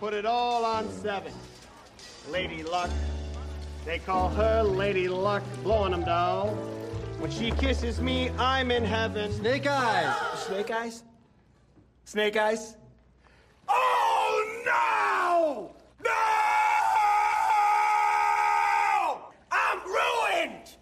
put it all on seven. Lady Luck. They call her Lady Luck, blowing them down. When she kisses me, I'm in heaven. Snake eyes. Snake eyes? Snake eyes? Oh no! No! I'm ruined!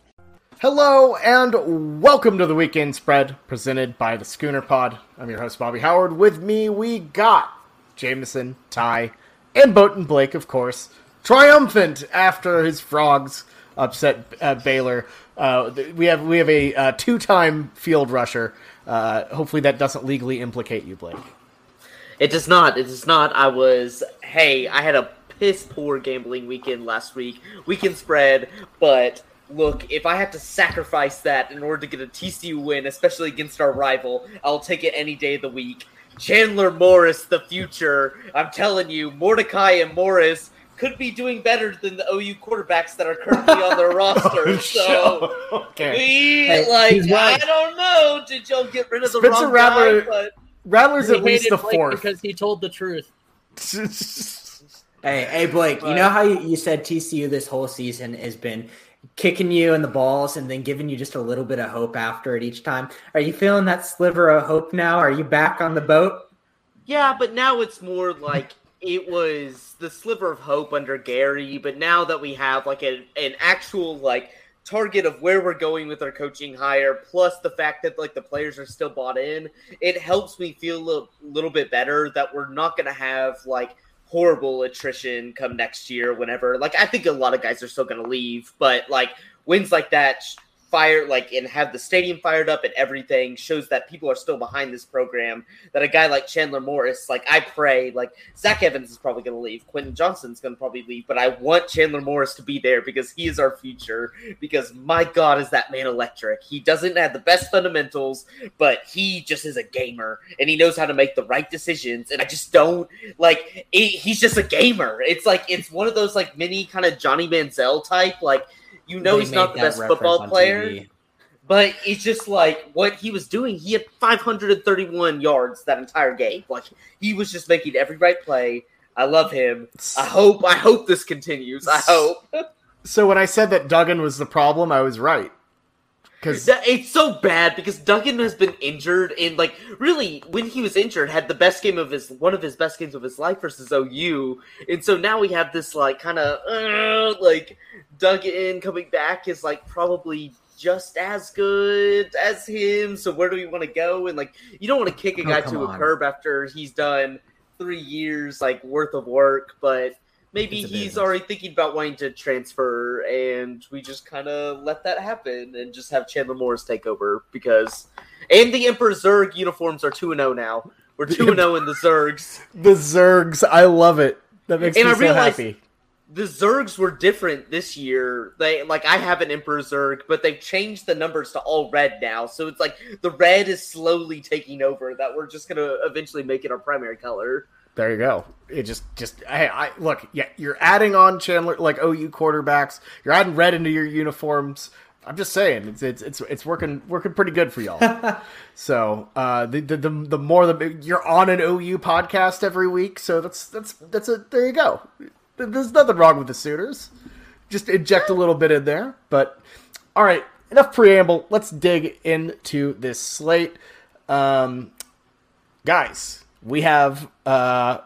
Hello and welcome to the Weekend Spread presented by the Schooner Pod. I'm your host Bobby Howard. With me we got Jameson, Ty, and Boaton Blake, of course, triumphant after his frogs upset uh, Baylor. Uh, we have we have a uh, two-time field rusher. Uh, hopefully that doesn't legally implicate you, Blake. It does not. It does not. I was. Hey, I had a piss poor gambling weekend last week. Weekend spread, but look, if I have to sacrifice that in order to get a TCU win, especially against our rival, I'll take it any day of the week. Chandler Morris, the future. I'm telling you, Mordecai and Morris could be doing better than the OU quarterbacks that are currently on their roster. Oh, so okay. we Hey, like right. I don't know. Did y'all get rid of the Spencer wrong Rattler- guy? But Rattler's at least the Blake fourth. because he told the truth. Hey, hey, Blake. You know how you, you said TCU this whole season has been kicking you in the balls and then giving you just a little bit of hope after it each time. Are you feeling that sliver of hope now? Are you back on the boat? Yeah, but now it's more like it was the sliver of hope under Gary, but now that we have like a, an actual like target of where we're going with our coaching hire, plus the fact that like the players are still bought in, it helps me feel a little, little bit better that we're not gonna have like horrible attrition come next year whenever. Like I think a lot of guys are still gonna leave, but like wins like that fire like and have the stadium fired up and everything shows that people are still behind this program that a guy like Chandler Morris, like I pray, like Zach Evans is probably going to leave, Quentin Johnston's going to probably leave, but I want Chandler Morris to be there because he is our future. Because my God, is that man electric? He doesn't have the best fundamentals, but he just is a gamer and he knows how to make the right decisions. And I just don't like it, he's just a gamer. It's like it's one of those like mini kind of Johnny Manziel type, like. You know They he's not the best football player. TV. But it's just like what he was doing. He had 531 yards that entire game. Like he was just making every right play. I love him. I hope. I hope this continues. I hope. so when I said that Duggan was the problem, I was right. Because It's so bad because Duggan has been injured and like really when he was injured had the best game of his one of his best games of his life versus OU and so now we have this like kind of uh, like Duggan coming back is like probably just as good as him. So where do we want to go? And like you don't want to kick a Oh, guy to a curb after he's done three years like worth of work but maybe he's business. already thinking about wanting to transfer and we just kind of let that happen and just have Chandler Morris take over because and the Emperor Zurg uniforms are 2 and 0 now. We're 2 and 0 in the Zurgs. the Zurgs, I love it. That makes And me I so realized- happy. The Zurgs were different this year. They like I have an Emperor Zurg, but they've changed the numbers to all red now. So it's like the red is slowly taking over that we're just going to eventually make it our primary color. There you go. It just, just, hey, I look. Yeah, you're adding on Chandler like OU quarterbacks. You're adding red into your uniforms. I'm just saying, it's it's it's, it's working working pretty good for y'all. so uh, the, the the the more the you're on an OU podcast every week. So that's that's that's a there you go. There's nothing wrong with the suitors. Just inject a little bit in there. But all right, enough preamble. Let's dig into this slate. Um, guys, we have uh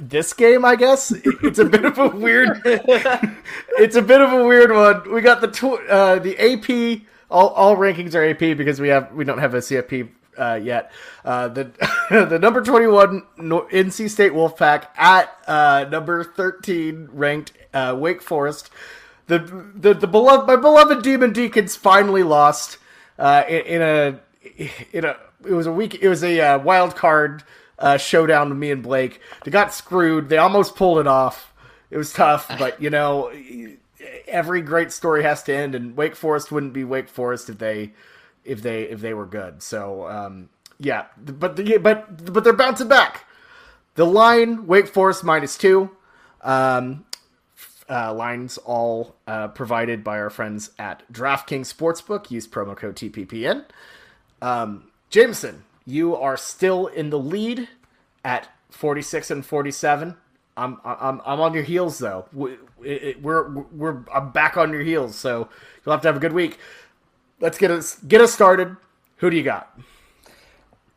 this game, I guess. It's a bit of a weird it's a bit of a weird one. We got the tw- uh the AP all all rankings are AP because we have we don't have a CFP uh, yet. Uh, the the number 21 No- NC State Wolfpack at uh, number 13 ranked uh, Wake Forest. The, the the beloved my beloved Demon Deacons finally lost uh, in, in a in a it was a week it was a uh, wild card uh, showdown with me and Blake. They got screwed. They almost pulled it off. It was tough, but you know every great story has to end, and Wake Forest wouldn't be Wake Forest if they if they if they were good. So um, yeah, but the, but but they're bouncing back. The line Wake Forest minus two. Um, uh, lines all uh, provided by our friends at DraftKings Sportsbook. Use promo code TPPN. Um, Jameson, you are still in the lead at 46 and 47. I'm I'm I'm on your heels though. We, it, we're we're I'm back on your heels, so you'll have to have a good week. Let's get us get us started. Who do you got?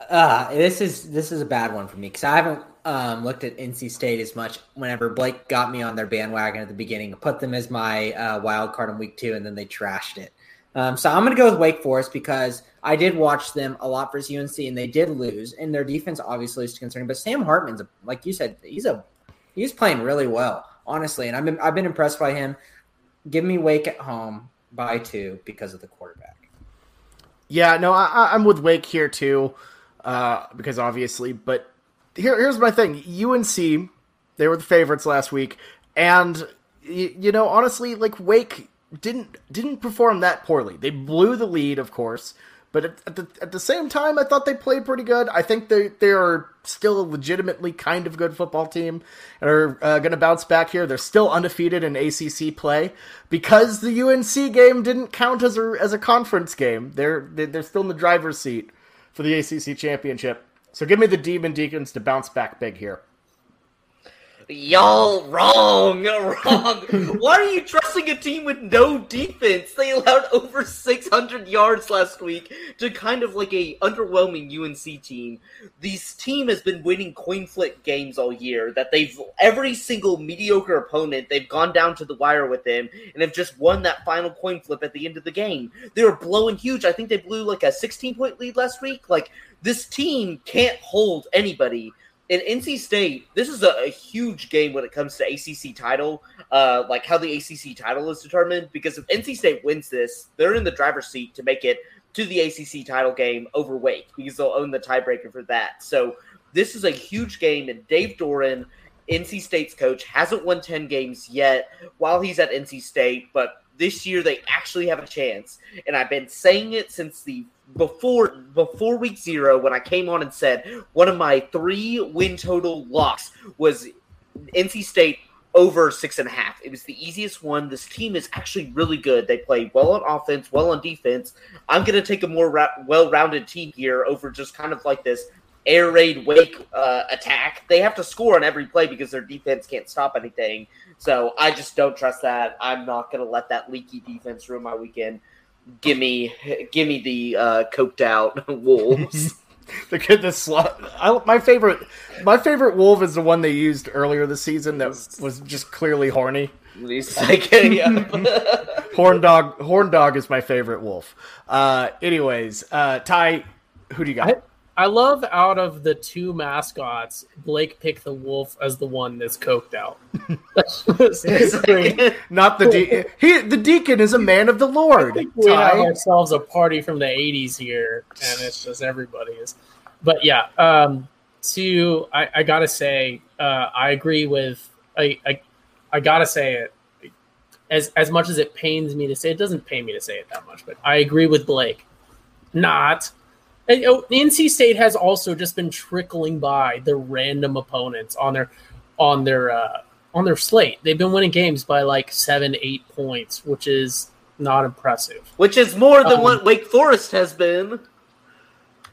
Uh, this is this is a bad one for me because I haven't um, looked at NC State as much. Whenever Blake got me on their bandwagon at the beginning, put them as my uh, wild card in week two, and then they trashed it. Um, so I'm going to go with Wake Forest because I did watch them a lot versus UNC, and they did lose, and their defense obviously is concerning. But Sam Hartman's, a, like you said, he's a he's playing really well, honestly, and I've been I've been impressed by him. Give me Wake at home by two because of the quarterback. Yeah, no, I, I'm with Wake here too, uh, because obviously. But here, here's my thing: UNC, they were the favorites last week, and you know, honestly, like Wake didn't didn't perform that poorly. They blew the lead, of course, but at, the at the same time, I thought they played pretty good. I think they they are still a legitimately kind of good football team and are uh, going to bounce back here. They're still undefeated in ACC play because the UNC game didn't count as a as a conference game. They're they're still in the driver's seat for the ACC championship. So give me the Demon Deacons to bounce back big here. Y'all wrong, wrong. Why are you trusting a team with no defense? They allowed over 600 yards last week to kind of like a underwhelming UNC team. This team has been winning coin flip games all year. That they've every single mediocre opponent they've gone down to the wire with them and have just won that final coin flip at the end of the game. They were blowing huge. I think they blew like a 16 point lead last week. Like this team can't hold anybody in NC State, this is a, a, huge game when it comes to ACC title, uh, like how the ACC title is determined. Because if NC State wins this, they're in the driver's seat to make it to the ACC title game over Wake because they'll own the tiebreaker for that. So this is a huge game, and Dave Doeren, NC State's coach, hasn't won 10 games yet while he's at NC State, but this year they actually have a chance. And I've been saying it since the before before week zero when I came on and said one of my three win total locks was NC State over six and a half. It was the easiest one. This team is actually really good. They play well on offense, well on defense. I'm going to take a more ra- well-rounded team here over just kind of like this air raid wake uh, attack. They have to score on every play because their defense can't stop anything. So I just don't trust that. I'm not going to let that leaky defense ruin my weekend give me give me the uh, coked out wolves. the kid the slot. my favorite my favorite wolf is the one they used earlier this season that was just clearly horny. horn dog horn dog is my favorite wolf. Uh, anyways, uh, Ty, who do you got? I love out of the two mascots, Blake picked the wolf as the one that's coked out. Not the de- he. The deacon is a man of the Lord. we have ourselves a party from the '80s here, and it's just everybody is. But yeah, um, to I, I gotta say, uh, I agree with I, I I gotta say it. As as much as it pains me to say, it doesn't pain me to say it that much, but I agree with Blake. Not and, oh, NC State has also just been trickling by the random opponents on their on their uh, on their slate. They've been winning games by like seven, eight points, which is not impressive. Which is more than um, what Wake Forest has been.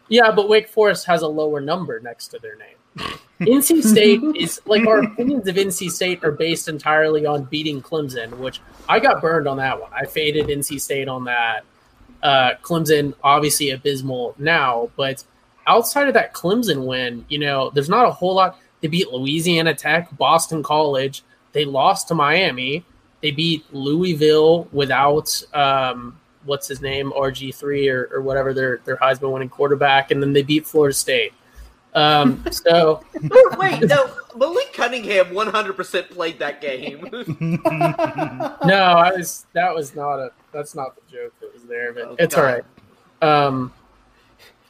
Yeah, but Wake Forest has a lower number next to their name. NC State is like our opinions of NC State are based entirely on beating Clemson, which I got burned on that one. I faded NC State on that. Uh, Clemson obviously abysmal now, but outside of that Clemson win, you know, there's not a whole lot. They beat Louisiana Tech, Boston College. They lost to Miami. They beat Louisville without um, what's his name, RG three or, or whatever their their Heisman winning quarterback, and then they beat Florida State. Um, so wait, no, Malik Cunningham 100% played that game. no, I was that was not a that's not the joke that was there, but oh, it's God. all right. Um,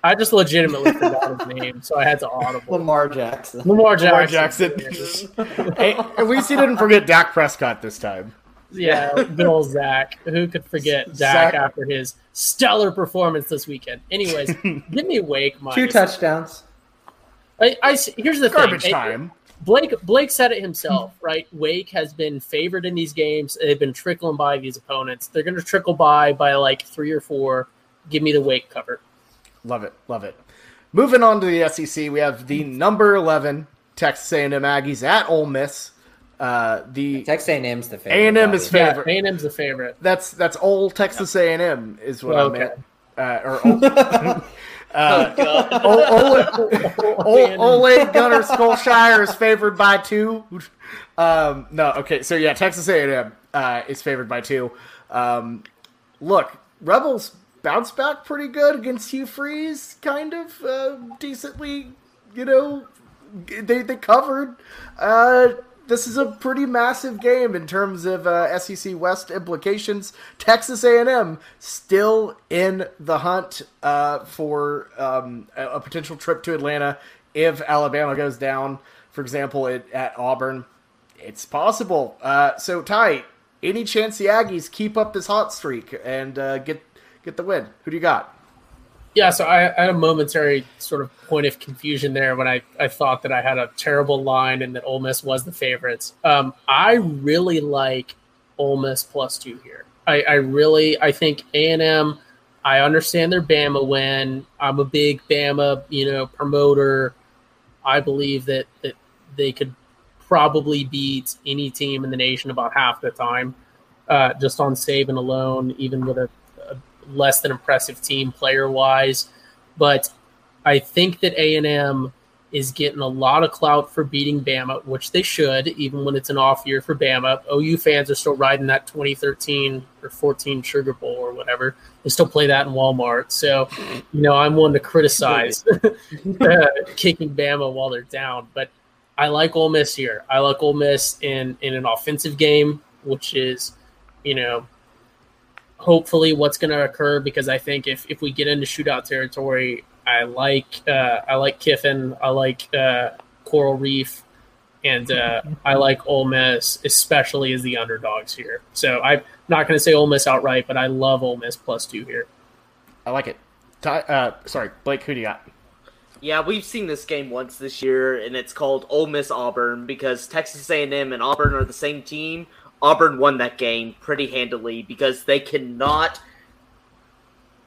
I just legitimately forgot his name, so I had to audible. Lamar Jackson. Lamar Jackson. Lamar Jackson. hey, at least he didn't forget Dak Prescott this time. Yeah, Bill Zach. Who could forget Dak Zach. after his stellar performance this weekend? Anyways, give me a Wake. Two touchdowns. I, I here's the garbage thing. time. Blake Blake said it himself, right? Wake has been favored in these games. They've been trickling by these opponents. They're going to trickle by by like three or four. Give me the Wake cover. Love it, love it. Moving on to the SEC, we have the number eleven Texas A&M Aggies at Ole Miss. Uh, the Texas A&M's the favorite. A&M is buddy. Yeah, favorite. A&M's the favorite. That's that's old Texas A&M is what Okay. I meant. Uh, or old, uh, Oh, Ole, Ole, Ole, Ole Gunnar Solskjaer is favored by two. Um, no, okay, so yeah, Texas A&M uh, is favored by two. Um, look, Rebels bounced back pretty good against Hugh Freeze, kind of uh, decently. You know, they they covered. Uh, this is a pretty massive game in terms of uh, SEC West implications. Texas A&M still in the hunt uh, for um, a, a potential trip to Atlanta if Alabama goes down, for example, at, at Auburn. It's possible. Uh, so, Ty, any chance the Aggies keep up this hot streak and uh, get get the win? Who do you got? Yeah, so I, I had a momentary sort of point of confusion there when I, I thought that I had a terrible line and that Ole Miss was the favorites. Um, I really like Ole Miss plus two here. I, I really I think A and M. I understand their Bama win. I'm a big Bama you know promoter. I believe that that they could probably beat any team in the nation about half the time, uh, just on Saban alone, even with a less than impressive team player wise, but I think that A and M is getting a lot of clout for beating Bama, which they should, even when it's an off year for Bama. OU fans are still riding that 2013 or 14 Sugar Bowl or whatever. They still play that in Walmart. So, you know, I'm one to criticize uh, kicking Bama while they're down, but I like Ole Miss here. I like Ole Miss in in an offensive game, which is, you know, hopefully what's going to occur because I think if, if we get into shootout territory, I like uh, I like Kiffin, I like uh, Coral Reef, and uh, I like Ole Miss, especially as the underdogs here. So I'm not going to say Ole Miss outright, but I love Ole Miss plus two here. I like it. Ty, uh, sorry, Blake, who do you got? Yeah, we've seen this game once this year, and it's called Ole Miss Auburn because Texas A&M and Auburn are the same team. Auburn won that game pretty handily because they cannot.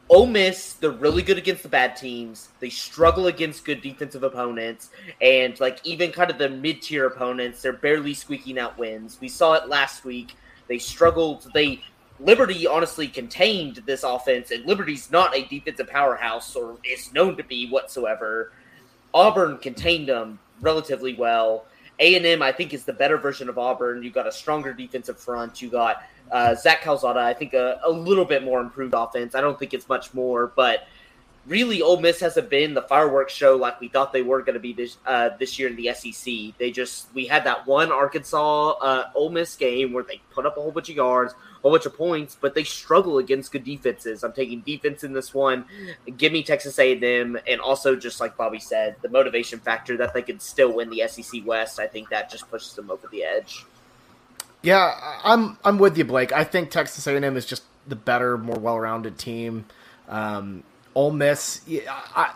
Ole Miss, they're really good against the bad teams. They struggle against good defensive opponents, and like even kind of the mid-tier opponents, they're barely squeaking out wins. We saw it last week. They struggled. They Liberty honestly contained this offense, and Liberty's not a defensive powerhouse or is known to be whatsoever. Auburn contained them relatively well. A and M, I think, is the better version of Auburn. You got a stronger defensive front. You got uh, Zach Calzada, I think, a, a little bit more improved offense. I don't think it's much more, but really, Ole Miss hasn't been the fireworks show like we thought they were going to be this uh, this year in the SEC. They just we had that one Arkansas uh, Ole Miss game where they put up a whole bunch of yards, a bunch of points, but they struggle against good defenses. I'm taking defense in this one. Give me Texas A&M, and also just like Bobby said, the motivation factor that they could still win the SEC West. I think that just pushes them over the edge. Yeah, I'm I'm with you, Blake. I think Texas A&M is just the better, more well-rounded team. Um, Ole Miss, I,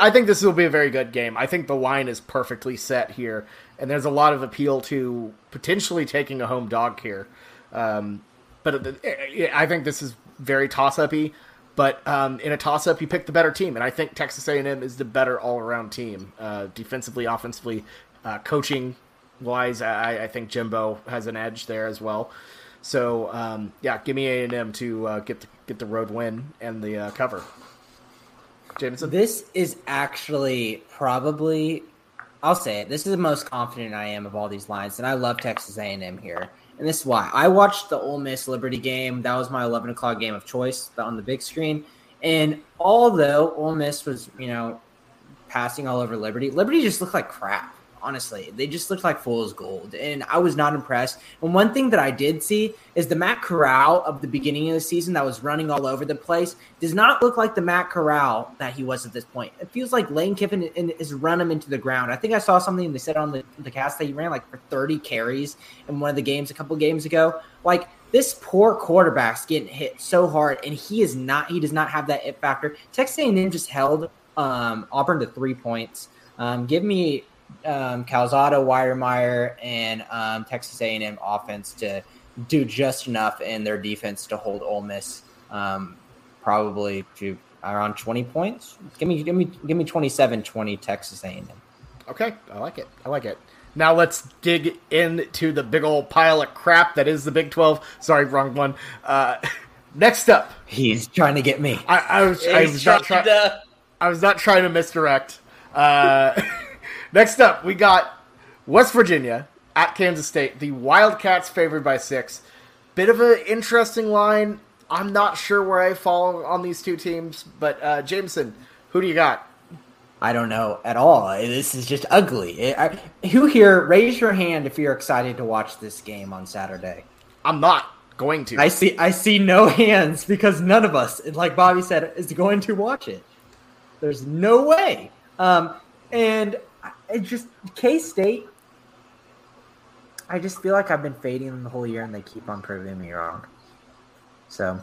I think this will be a very good game. I think the line is perfectly set here, and there's a lot of appeal to potentially taking a home dog here. Um, but the- I think this is very toss-uppy. But um, in a toss-up, you pick the better team, and I think Texas A&M is the better all-around team, uh, defensively, offensively, uh, coaching wise. I, I think Jimbo has an edge there as well. So um, yeah, give me A and M to uh, get the, get the road win and the uh, cover. Jameson, This is actually probably, I'll say it. This is the most confident I am of all these lines, and I love Texas A&M here. And this is why I watched the Ole Miss Liberty game. That was my 11 o'clock game of choice on the big screen. And although Ole Miss was, you know, passing all over Liberty, Liberty just looked like crap. Honestly, they just looked like fool's gold, and I was not impressed. And one thing that I did see is the Matt Corral of the beginning of the season that was running all over the place does not look like the Matt Corral that he was at this point. It feels like Lane Kiffin is run him into the ground. I think I saw something they said on the, the cast that he ran like for 30 carries in one of the games a couple games ago. Like this poor quarterback's getting hit so hard, and he is not. He does not have that it factor. Texas A&M just held um, Auburn to three points. Um, give me um, Calzada, Wydermyer, and um, Texas A&M offense to do just enough in their defense to hold Ole Miss um, probably to around 20 points. Give me, give me, give me 27-20 Texas A&M. Okay, I like it. I like it. Now let's dig into the big old pile of crap that is the Big Twelve. Sorry, wrong one. Uh, next up, He's trying to get me. I, I was I was not trying trying. to- I was not trying to misdirect. Uh, next up, we got West Virginia at Kansas State. The Wildcats favored by six. Bit of an interesting line. I'm not sure where I fall on these two teams, but uh, Jameson, who do you got? I don't know at all. This is just ugly. It- I- who here? Raise your hand if you're excited to watch this game on Saturday. I'm not going to. I see. I see no hands because none of us, like Bobby said, is going to watch it. There's no way. Um, and it just K State. I just feel like I've been fading them the whole year, and they keep on proving me wrong. So,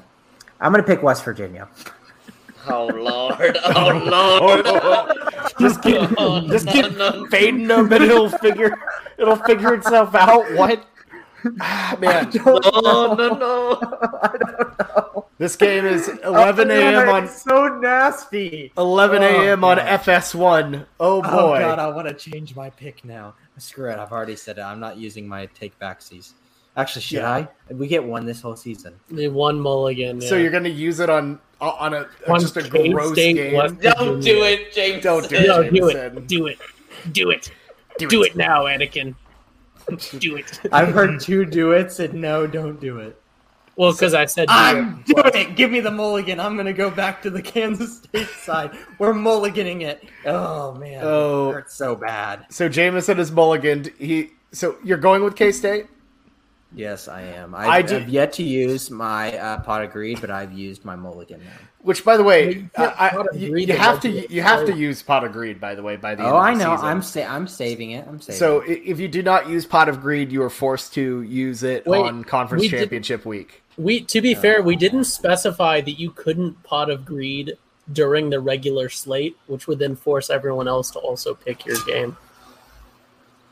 I'm gonna pick West Virginia. Oh lord! Oh lord! just keep, Oh, just no, keep no. fading them, and it'll figure it'll figure itself out. What? Ah, man, Oh no no! I don't know. this game is 11 a.m. on so nasty. 11 Oh, a.m. on God. FS1. Oh boy. Oh god, I want to change my pick now. Screw it. I've already said it. I'm not using my take backsies. Actually, should Yeah. I? We get one this whole season. One mulligan. So you're gonna use it on on a On just a K gross State game. West- Don't do it, James. Don't do it. no, do it, do it, do it, Do do, it. it. now, Anakin. do it. I've heard two do it, said no, don't do it. Well, because I said do I'm it. doing it. Give me the mulligan. I'm gonna go back to the Kansas State side. We're mulliganing it. Oh man, Oh. it hurts so bad. So Jameson is mulliganed. He so you're going with K State? Yes, I am. I I've, do- I've yet to use my uh, pot of greed, but I've used my mulligan now. Which, by the way, You can't uh, I, you, you have to to you have to use pot of greed. By the way, by the end Oh, the I know. season. I'm sa- I'm saving it. I'm saving. So it. i- if you do not use pot of greed, you are forced to use it Wait, on conference we did- championship week. We, to be fair, we didn't specify that you couldn't pot of greed during the regular slate, which would then force everyone else to also pick your game.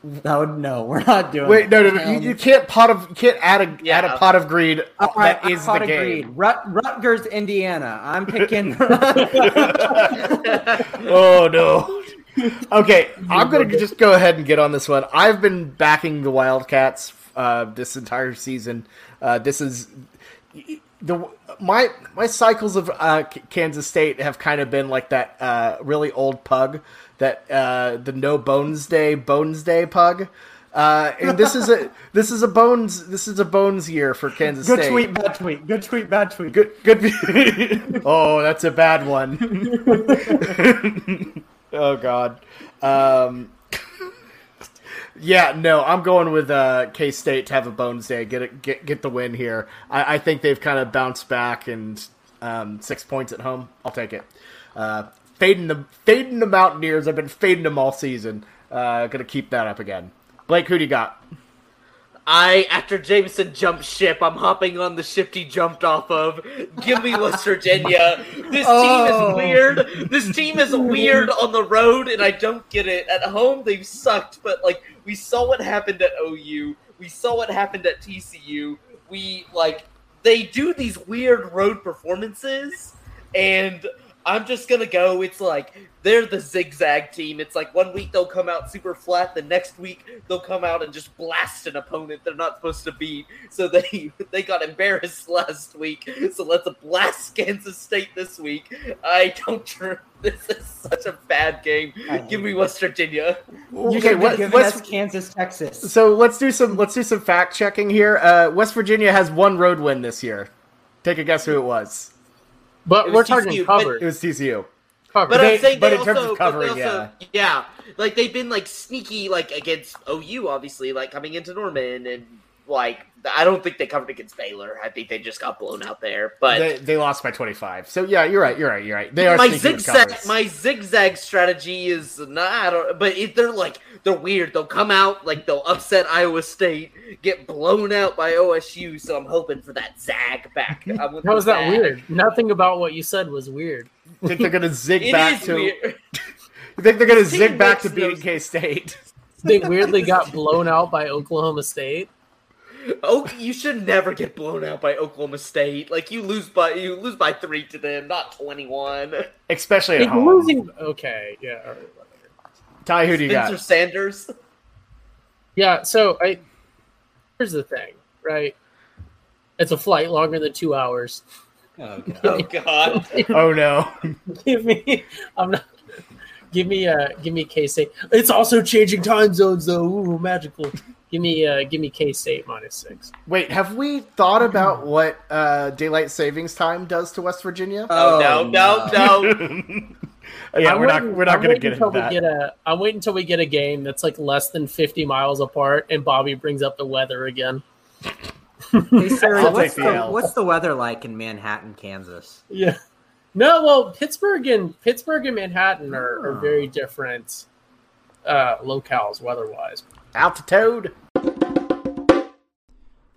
No, no, we're not doing. Wait, no, no, no. Um, You, you can't pot of you can't add a add a pot of greed All right, that is pot the of game. greed. Rut- Rutgers, Indiana. I'm picking. oh no. Okay, I'm gonna just go ahead and get on this one. I've been backing the Wildcats uh, this entire season. Uh, this is the my my cycles of uh, Kansas State have kind of been like that uh, really old pug that uh, the no bones day bones day pug. Uh, and this is a this is a bones this is a bones year for Kansas Good State. Good tweet, bad tweet. Good tweet, bad tweet. Good, good. oh, that's a bad one. oh God. Um, yeah, no, I'm going with uh, K State to have a bones day. Get it, get get the win here. I, I think they've kind of bounced back and um, six points at home. I'll take it. Uh, fading the fading the Mountaineers. I've been fading them all season. Uh, gonna keep that up again. Blake, who do you got? I, after Jameson jumped ship, I'm hopping on the ship he jumped off of. Give me West Virginia. This Oh. team is weird. This team is weird on the road, and I don't get it. At home, they've sucked, but like we saw what happened at OU. We saw what happened at TCU. We like they do these weird road performances, and I'm just gonna go. It's like they're the zigzag team. It's like one week they'll come out super flat, the next week they'll come out and just blast an opponent they're not supposed to beat. So they they got embarrassed last week. So let's blast Kansas State this week. I don't. tr- This is such a bad game. Give me West Virginia. You Okay, what- West- Kansas, Texas. So let's do some let's do some fact checking here. Uh, West Virginia has one road win this year. Take a guess who it was. But we're was talking TCU, but- It was TCU. cover. But They- I'm saying but they in terms also, of but they covering, also- yeah, like they've been like sneaky, like against OU, obviously, like coming into Norman, and like I don't think they covered against Baylor. I think they just got blown out there. But They, they lost by twenty five. So yeah, you're right. You're right. You're right. They are my zigzag, my zigzag strategy is not. I don't, but it, they're like they're weird. They'll come out like they'll upset Iowa State, get blown out by OSU. So I'm hoping for that zag back. I'm with How is that zag. weird? Nothing about what you said was weird. think they're gonna zig It back to. weird. You think they're gonna zig back to makes no beating K State? They weirdly got blown out by Oklahoma State. Oh, you should never get blown out by Oklahoma State. Like you lose by you lose by three to them, not twenty one. Especially at Like, home. losing. Okay, yeah. all right. Ty, who do you Spencer got? Sanders. Yeah, so I here's the thing, right? It's a flight longer than two hours. Oh, God. Oh God. Oh no. give me, I'm not. Give me, uh, give me K State. It's also changing time zones, though. Ooh, magical. Give me, uh, give me K State minus six. Wait, have we thought about what uh, daylight savings time does to West Virginia? Oh, no, no, no. yeah, I'm we're not we're not I'm going to get until into that. we get a. I'm waiting until we get a game that's like less than 50 miles apart, and Bobby brings up the weather again. Hey, Sarah, I'll what's the the, L. what's the weather like in Manhattan, Kansas? Yeah. No, well, Pittsburgh and Pittsburgh and Manhattan are, are Oh. very different uh, locales weather-wise. Altitude.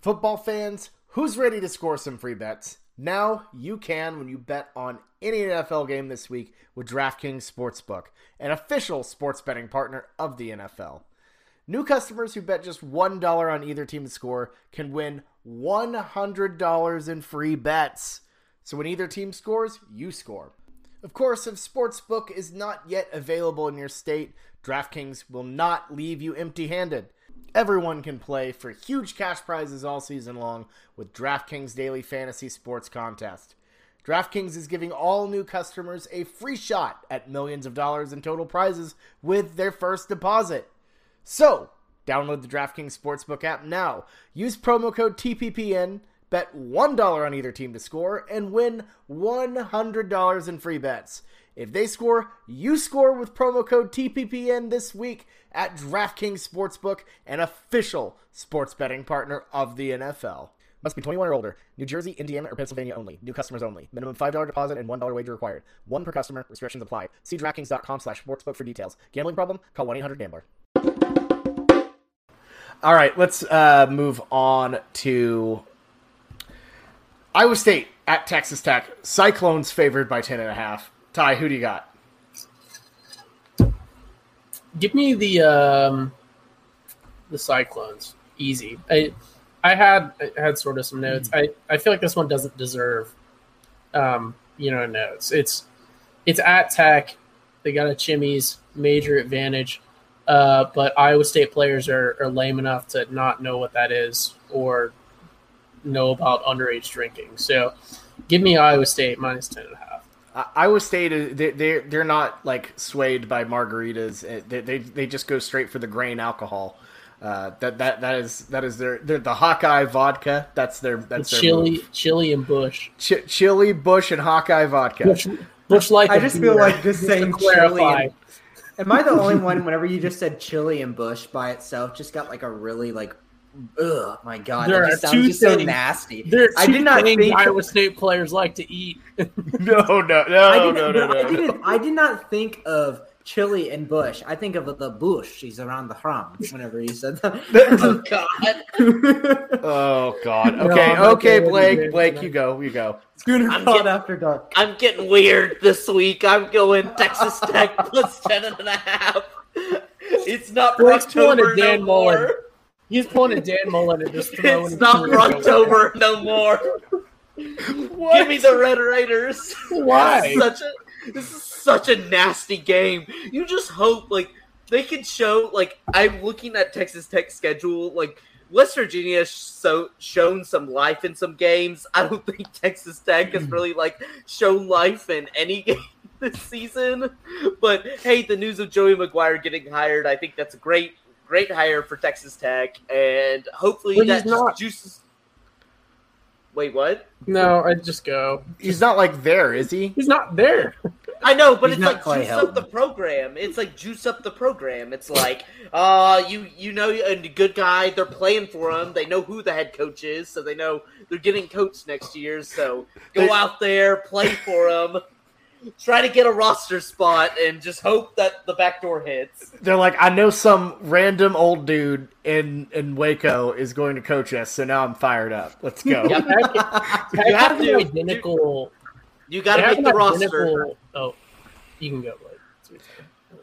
Football fans, who's ready to score some free bets? Now you can when you bet on any NFL game this week with DraftKings Sportsbook, an official sports betting partner of the NFL. New customers who bet just $1 on either team to score can win $100 in free bets. So when either team scores, you score. Of course, if Sportsbook is not yet available in your state, DraftKings will not leave you empty handed. Everyone can play for huge cash prizes all season long with DraftKings Daily Fantasy Sports Contest. DraftKings is giving all new customers a free shot at millions of dollars in total prizes with their first deposit. So, download the DraftKings Sportsbook app now. Use promo code TPPN, bet $1 on either team to score, and win $100 in free bets. If they score, you score with promo code TPPN this week at DraftKings Sportsbook, an official sports betting partner of the NFL. Must be 21 or older. New Jersey, Indiana, or Pennsylvania only. New customers only. Minimum $5 deposit and $1 wager required. One per customer. Restrictions apply. See DraftKings.com slash sportsbook for details. Gambling problem? Call 1-800-GAMBLER. All right, let's uh, move on to Iowa State at Texas Tech. Cyclones favored by 10.5. Ty, who do you got? Give me the um, the Cyclones. Easy. I I had I had sort of some notes. I, I feel like this one doesn't deserve um, you know notes. It's it's at Tech. They got a Chimy's major advantage. Uh, but Iowa State players are, are lame enough to not know what that is or know about underage drinking. So give me Iowa State minus ten and a half. Uh, Iowa State, is- they, they're, they're not like swayed by margaritas. Uh, They, they, they just go straight for the grain alcohol. Uh, that, that, that is that is their, their the Hawkeye vodka. That's their that's their Chili, move. chili, and Bush. Ch- chili, Bush, and Hawkeye vodka. Bush, Bush like I a just feel like just to saying clarify. chili. And, am I the only one? Whenever you just said chili and bush by itself, just got like a really like, ugh, my god, There that are just sounds two so nasty. There are I did not things think. Iowa State players like to eat. No, no, no, I no, didn't, no, no, I didn't. I did not think of chili and bush. I think of the bush. He's around the hrum. Whenever you said Oh that. God. Oh God. No, Okay, I'm okay, Blake. Blake, you go. You go. Schooner I'm getting- after dark. I'm getting weird this week. I'm going Texas Tech plus ten and a half. It's not Blake's pulling a October Dan no Mullen. more. He's pulling a Dan Mullen and just throwing. It's it not through. October no more. Give me the Red Raiders. Why? This is such a this is such a nasty game. You just hope like they can show like I'm looking at Texas Tech schedule like West Virginia has so shown some life in some games. I don't think Texas Tech has really like shown life in any game this season. But hey, the news of Joey McGuire getting hired, I think that's great great hire for Texas Tech, and hopefully But that he's not- juices. Wait, what? No, I just go. He's not like there, is he? He's not there. I know, but He's it's not like Clay juice up the program. It's like juice up the program. It's like, uh, you you know, a good guy. They're playing for him. They know who the head coach is, so they know they're getting coached next year. So go out there, play for him, try to get a roster spot, and just hope that the back door hits. They're like, I know some random old dude in in Waco is going to coach us, so now I'm fired up. Let's go. Yep. Tech, Tech You have has an to. identical. You got to have make the an roster. Oh, you can go. Blake.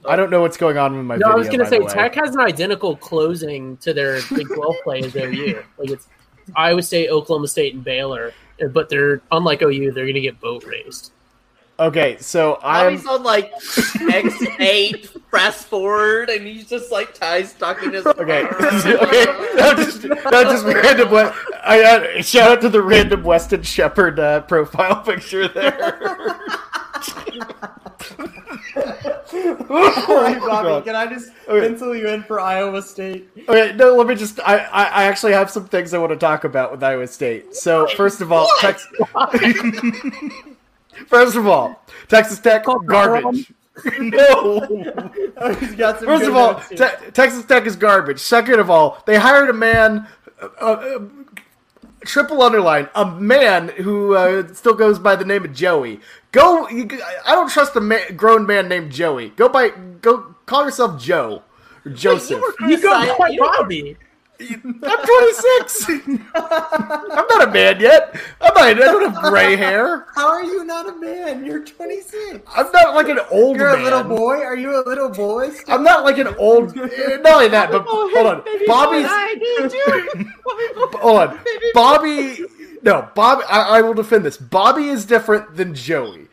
I don't know what's going on with my No, video. I was gonna say. Tech has an identical closing to their Big Twelve play as OU. Like it's Iowa State, Oklahoma State, and Baylor, but they're unlike OU. They're gonna get boat raced. Okay, so I'm Bobby's on like X8, fast forward, and he's just like tie stocking his. okay. okay, not just not just random. West, I uh, shout out to the random Weston Shepherd uh, profile picture there. Sorry, Bobby, can I just Okay. pencil you in for Iowa State? Okay, no, let me just. I, I, I actually have some things I want to talk about with Iowa State. So, first of all, Tex- first of all, Texas Tech garbage. no. He's got some First of all. Te- Texas Tech is garbage. Second of all, they hired a man. Uh, uh, triple underline a man who uh, still goes by the name of Joey. Go. You, I don't trust a ma- grown man named Joey. Go by. Go call yourself Joe or Joseph. you You go criticizing- quite Bobby. I'm 26. I'm not a man yet. I'm not. I don't have gray hair. How are you not a man? You're 26. I'm not like an old You're man. a little boy. Are you a little boy? still? I'm not like an old. eh, Not only that, but hold on. Bobby's. I. Hold on. Bobby. No, Bobby. I, I will defend this. Bobby is different than Joey.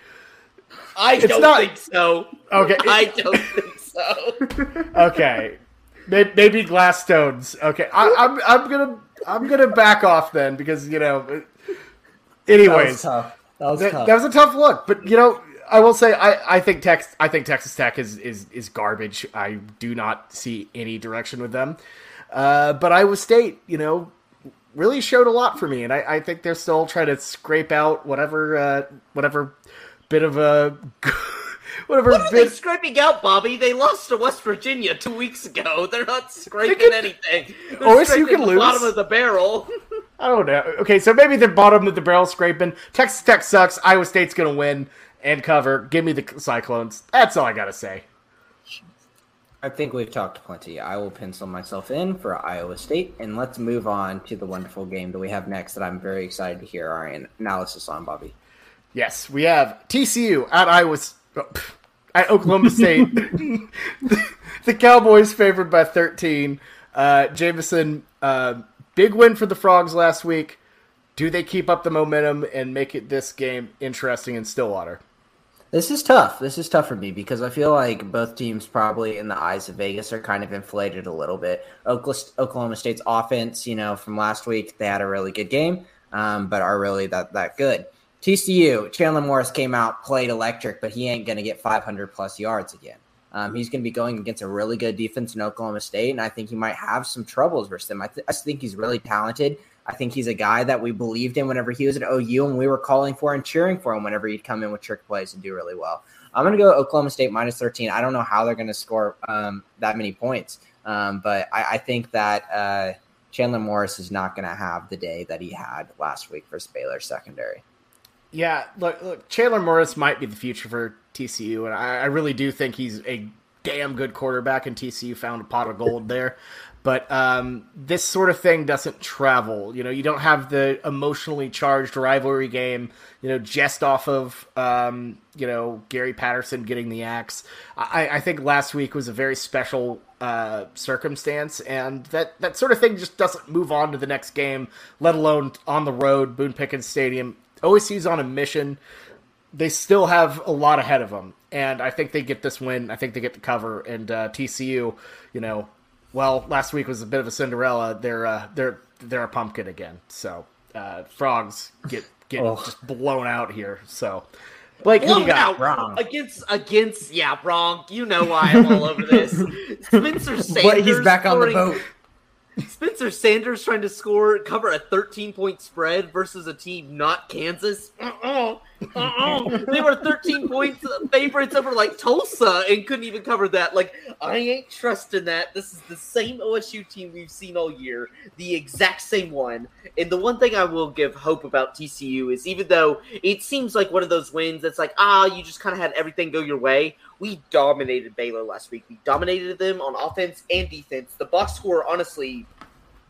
I It's don't not- think so. Okay. I don't think so. Okay. May- Maybe glass stones. Okay. I, I'm. I'm gonna. I'm gonna back off then because you know. That was Anyways, tough. That was that, tough. that was a tough look, but you know, I will say I, I think Tex I think Texas Tech is, is is garbage. I do not see any direction with them. Uh, but Iowa State, you know, really showed a lot for me, and I, I think they're still trying to scrape out whatever uh, whatever bit of a whatever What are they scraping out, Bobby? They lost to West Virginia two weeks ago. They're not scraping can- anything. They're OSU scraping can the lose. Bottom of the barrel. I don't know. Okay, so maybe they're bottom of the barrel scraping. Texas Tech sucks. Iowa State's gonna win and cover. Give me the Cyclones. That's all I gotta say. I think we've talked plenty. I will pencil myself in for Iowa State, and let's move on to the wonderful game that we have next that I'm very excited to hear our analysis on, Bobby. Yes, we have TCU at Iowa S- oh, pff, at Oklahoma State. the, Cowboys favored by 13. Uh, Jameson, uh, big win for the Frogs last week. Do they keep up the momentum and make it this game interesting in Stillwater? This is tough. This is tough for me because I feel like both teams, probably in the eyes of Vegas, are kind of inflated a little bit. Oklahoma State's offense, you know, from last week, they had a really good game, um, but are really that that good. TCU, Chandler Morris came out, played electric, but he ain't going to get 500 plus yards again. Um, he's going to be going against a really good defense in Oklahoma State, and I think he might have some troubles versus them. I, th- I think he's really talented. I think he's a guy that we believed in whenever he was at OU, and we were calling for and cheering for him whenever he'd come in with trick plays and do really well. I'm going to go Oklahoma State minus 13. I don't know how they're going to score um, that many points, um, but I, I think that uh, Chandler Morris is not going to have the day that he had last week for Baylor secondary. Yeah, look, look, Chandler Morris might be the future for TCU, and I, I really do think he's a damn good quarterback, and TCU found a pot of gold there. But um, this sort of thing doesn't travel. You know, you don't have the emotionally charged rivalry game. You know, just off of um, you know Gary Patterson getting the axe. I, I think last week was a very special uh, circumstance, and that that sort of thing just doesn't move on to the next game, let alone on the road, Boone Pickens Stadium. OSU's on a mission. They still have a lot ahead of them, and I think they get this win. I think they get the cover. And uh, TCU, you know, well, last week was a bit of a Cinderella. They're uh, they're they're a pumpkin again. So uh, frogs get get Oh. just blown out here. So Blake, who you got? out Wrong. against against yeah wrong. You know why I'm all over this. Spencer Sanders. But he's back on the boat. Spencer Sanders trying to score cover a 13 point spread versus a team not Kansas. Uh-uh. Uh-uh. they were 13 points favorites over like Tulsa and couldn't even cover that. Like I ain't trusting that. This is the same OSU team we've seen all year, the exact same one. And the one thing I will give hope about TCU is even though it seems like one of those wins that's like ah you just kind of had everything go your way. We dominated Baylor last week. We dominated them on offense and defense. The box score honestly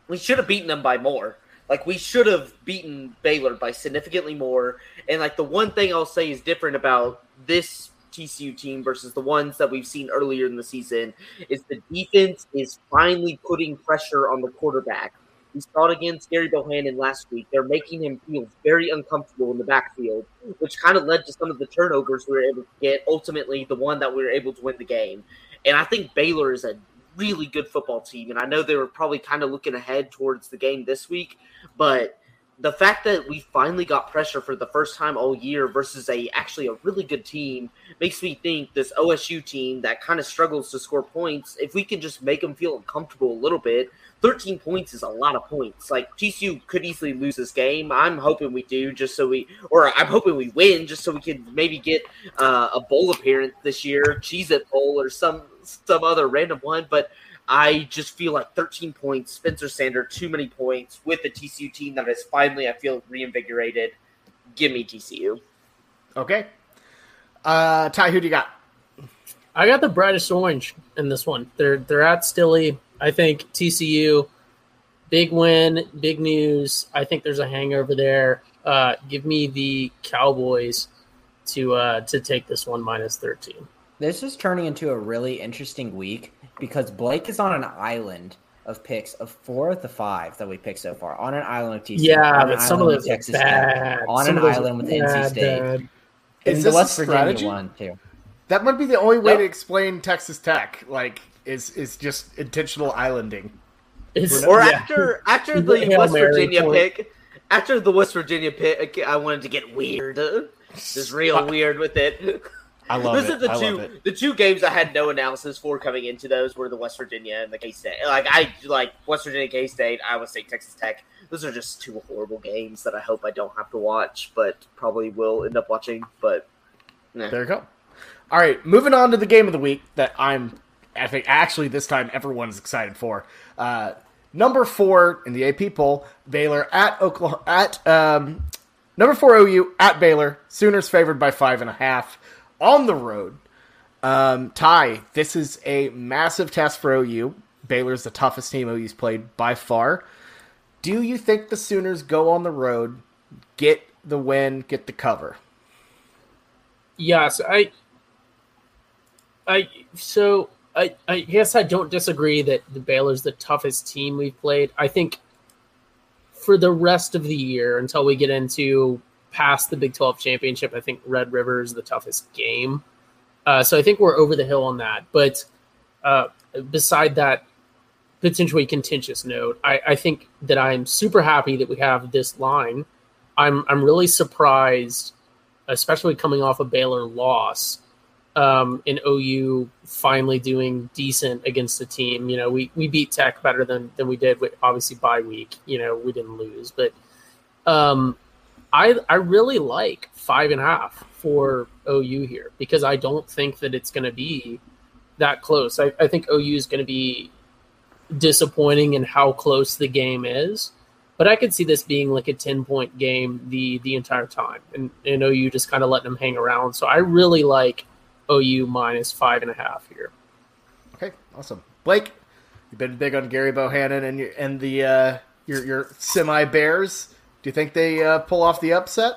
we should have beaten them by more. Like we should have beaten Baylor by significantly more. And like the one thing I'll say is different about this TCU team versus the ones that we've seen earlier in the season is the defense is finally putting pressure on the quarterback. We saw it against Gerry Bohanon last week. They're making him feel very uncomfortable in the backfield, which kind of led to some of the turnovers we were able to get. Ultimately, the one that we were able to win the game. And I think Baylor is a really good football team. And I know they were probably kind of looking ahead towards the game this week, but the fact that we finally got pressure for the first time all year versus a actually a really good team makes me think this OSU team that kind of struggles to score points, if we can just make them feel uncomfortable a little bit, 13 points is a lot of points. Like TCU could easily lose this game. I'm hoping we do just so we, or I'm hoping we win just so we can maybe get uh, a bowl appearance this year, Cheez It Bowl or some some other random one. But I just feel like 13 points, Spencer Sander, too many points with the TCU team that is finally, I feel, reinvigorated. Give me TCU. Okay. Uh, Ty, who do you got? I got the brightest orange in this one. They're they're at Stilley. I think TCU, big win, big news. I think there's a hangover there. Uh, give me the Cowboys to uh, to take this one minus 13. This is turning into a really interesting week because Blake is on an island of picks of four of the five that we picked so far on an island of TCU. Yeah, on but an some of island those with are Texas bad. Tech, on Some an island are with NC State, bad. Is and this the West Virginia strategy? one too. That might be the only way Yep. to explain Texas Tech. Like, is is just intentional islanding. It's, Or yeah. after after The the Hail West Mary Virginia point. pick, after the West Virginia pick, I wanted to get weird, just real weird with it. I love Those it. are the I love two it. the two games I had no analysis for coming into those were the West Virginia and the K State. Like I like West Virginia, K State, Iowa State, Texas Tech. Those are just two horrible games that I hope I don't have to watch, but probably will end up watching. But There you go. All right, moving on to the game of the week that I'm, I think actually this time everyone's excited for. Uh, number four in the AP poll, Baylor at Oklahoma at um, number four OU at Baylor. Sooners favored by five and a half on the road. Um, Ty, this is a massive test for OU. Baylor's the toughest team OU's played by far. Do you think the Sooners go on the road, get the win, get the cover? Yes, I, I so I I guess I don't disagree that the Baylor's the toughest team we've played. I think for the rest of the year until we get into past the Big Twelve championship, I think Red River is the toughest game. Uh, so I think we're over the hill on that. But uh, beside that potentially contentious note, I, I think that I'm super happy that we have this line. I'm I'm really surprised especially coming off a Baylor loss, um, in OU finally doing decent against the team. You know, we, we beat Tech better than than we did with obviously by week. You know, we didn't lose, but um, I I really like five and a half for OU here because I don't think that it's going to be that close. I, I think OU is going to be disappointing in how close the game is. But I could see this being like a ten point game the the entire time, and, and OU just kind of letting them hang around. So I really like OU minus five and a half here. Okay, awesome. Blake, you've been big on Gerry Bohanon and your, and the uh, your your semi Bears. Do you think they uh, pull off the upset?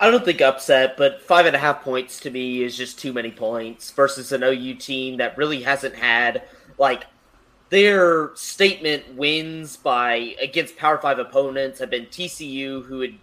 I don't think upset, but five and a half points to me is just too many points versus an OU team that really hasn't had like their statement wins by against Power Five opponents have been TCU, who had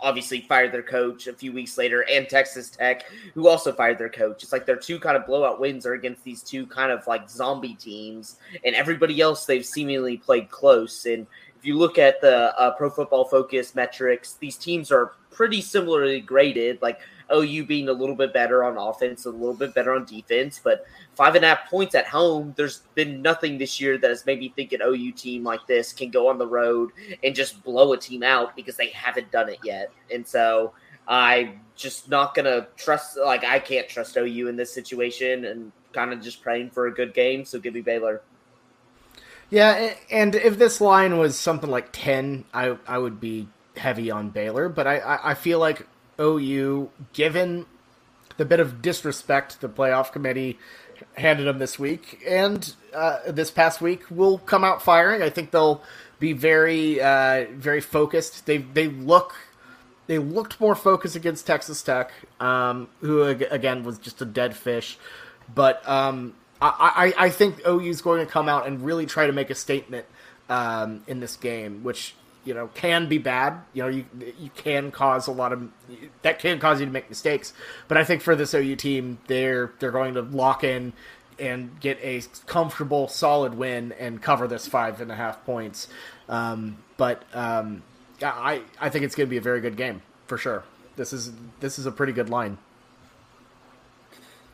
obviously fired their coach a few weeks later, and Texas Tech, who also fired their coach. It's like their two kind of blowout wins are against these two kind of like zombie teams, and everybody else they've seemingly played close. And if you look at the uh, Pro Football Focus metrics, these teams are pretty similarly graded. Like OU being a little bit better on offense, a little bit better on defense, but five and a half points at home. There's been nothing this year that has made me think an OU team like this can go on the road and just blow a team out because they haven't done it yet. And so I'm just not gonna trust. Like I can't trust OU in this situation, and kind of just praying for a good game. So give me Baylor. Yeah, and if this line was something like ten, I I would be heavy on Baylor, but I, I feel like OU, given the bit of disrespect the playoff committee handed them this week and uh, this past week, will come out firing. I think they'll be very uh, very focused. They they look they looked more focused against Texas Tech, um, who again was just a dead fish. But um, I, I, I think OU is going to come out and really try to make a statement um, in this game, which you know can be bad. You know, you you can cause a lot of that can cause you to make mistakes. But I think for this OU team, they're they're going to lock in and get a comfortable, solid win and cover this five and a half points. Um, but um, I I think it's going to be a very good game for sure. This is this is a pretty good line.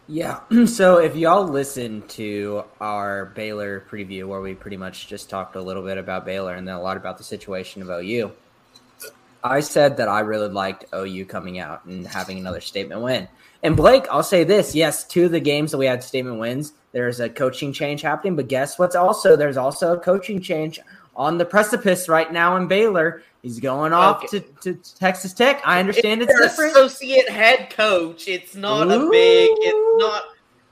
Yeah. So if y'all listen to our Baylor preview, where we pretty much just talked a little bit about Baylor and then a lot about the situation of OU, I said that I really liked OU coming out and having another statement win. And Blake, I'll say this: yes, two of the games that we had statement wins, there's a coaching change happening. But guess what's also there's also a coaching change on the precipice right now in Baylor. He's going off Okay. to, to Texas Tech. I understand it's, their different. associate head coach. It's not a big. It's not.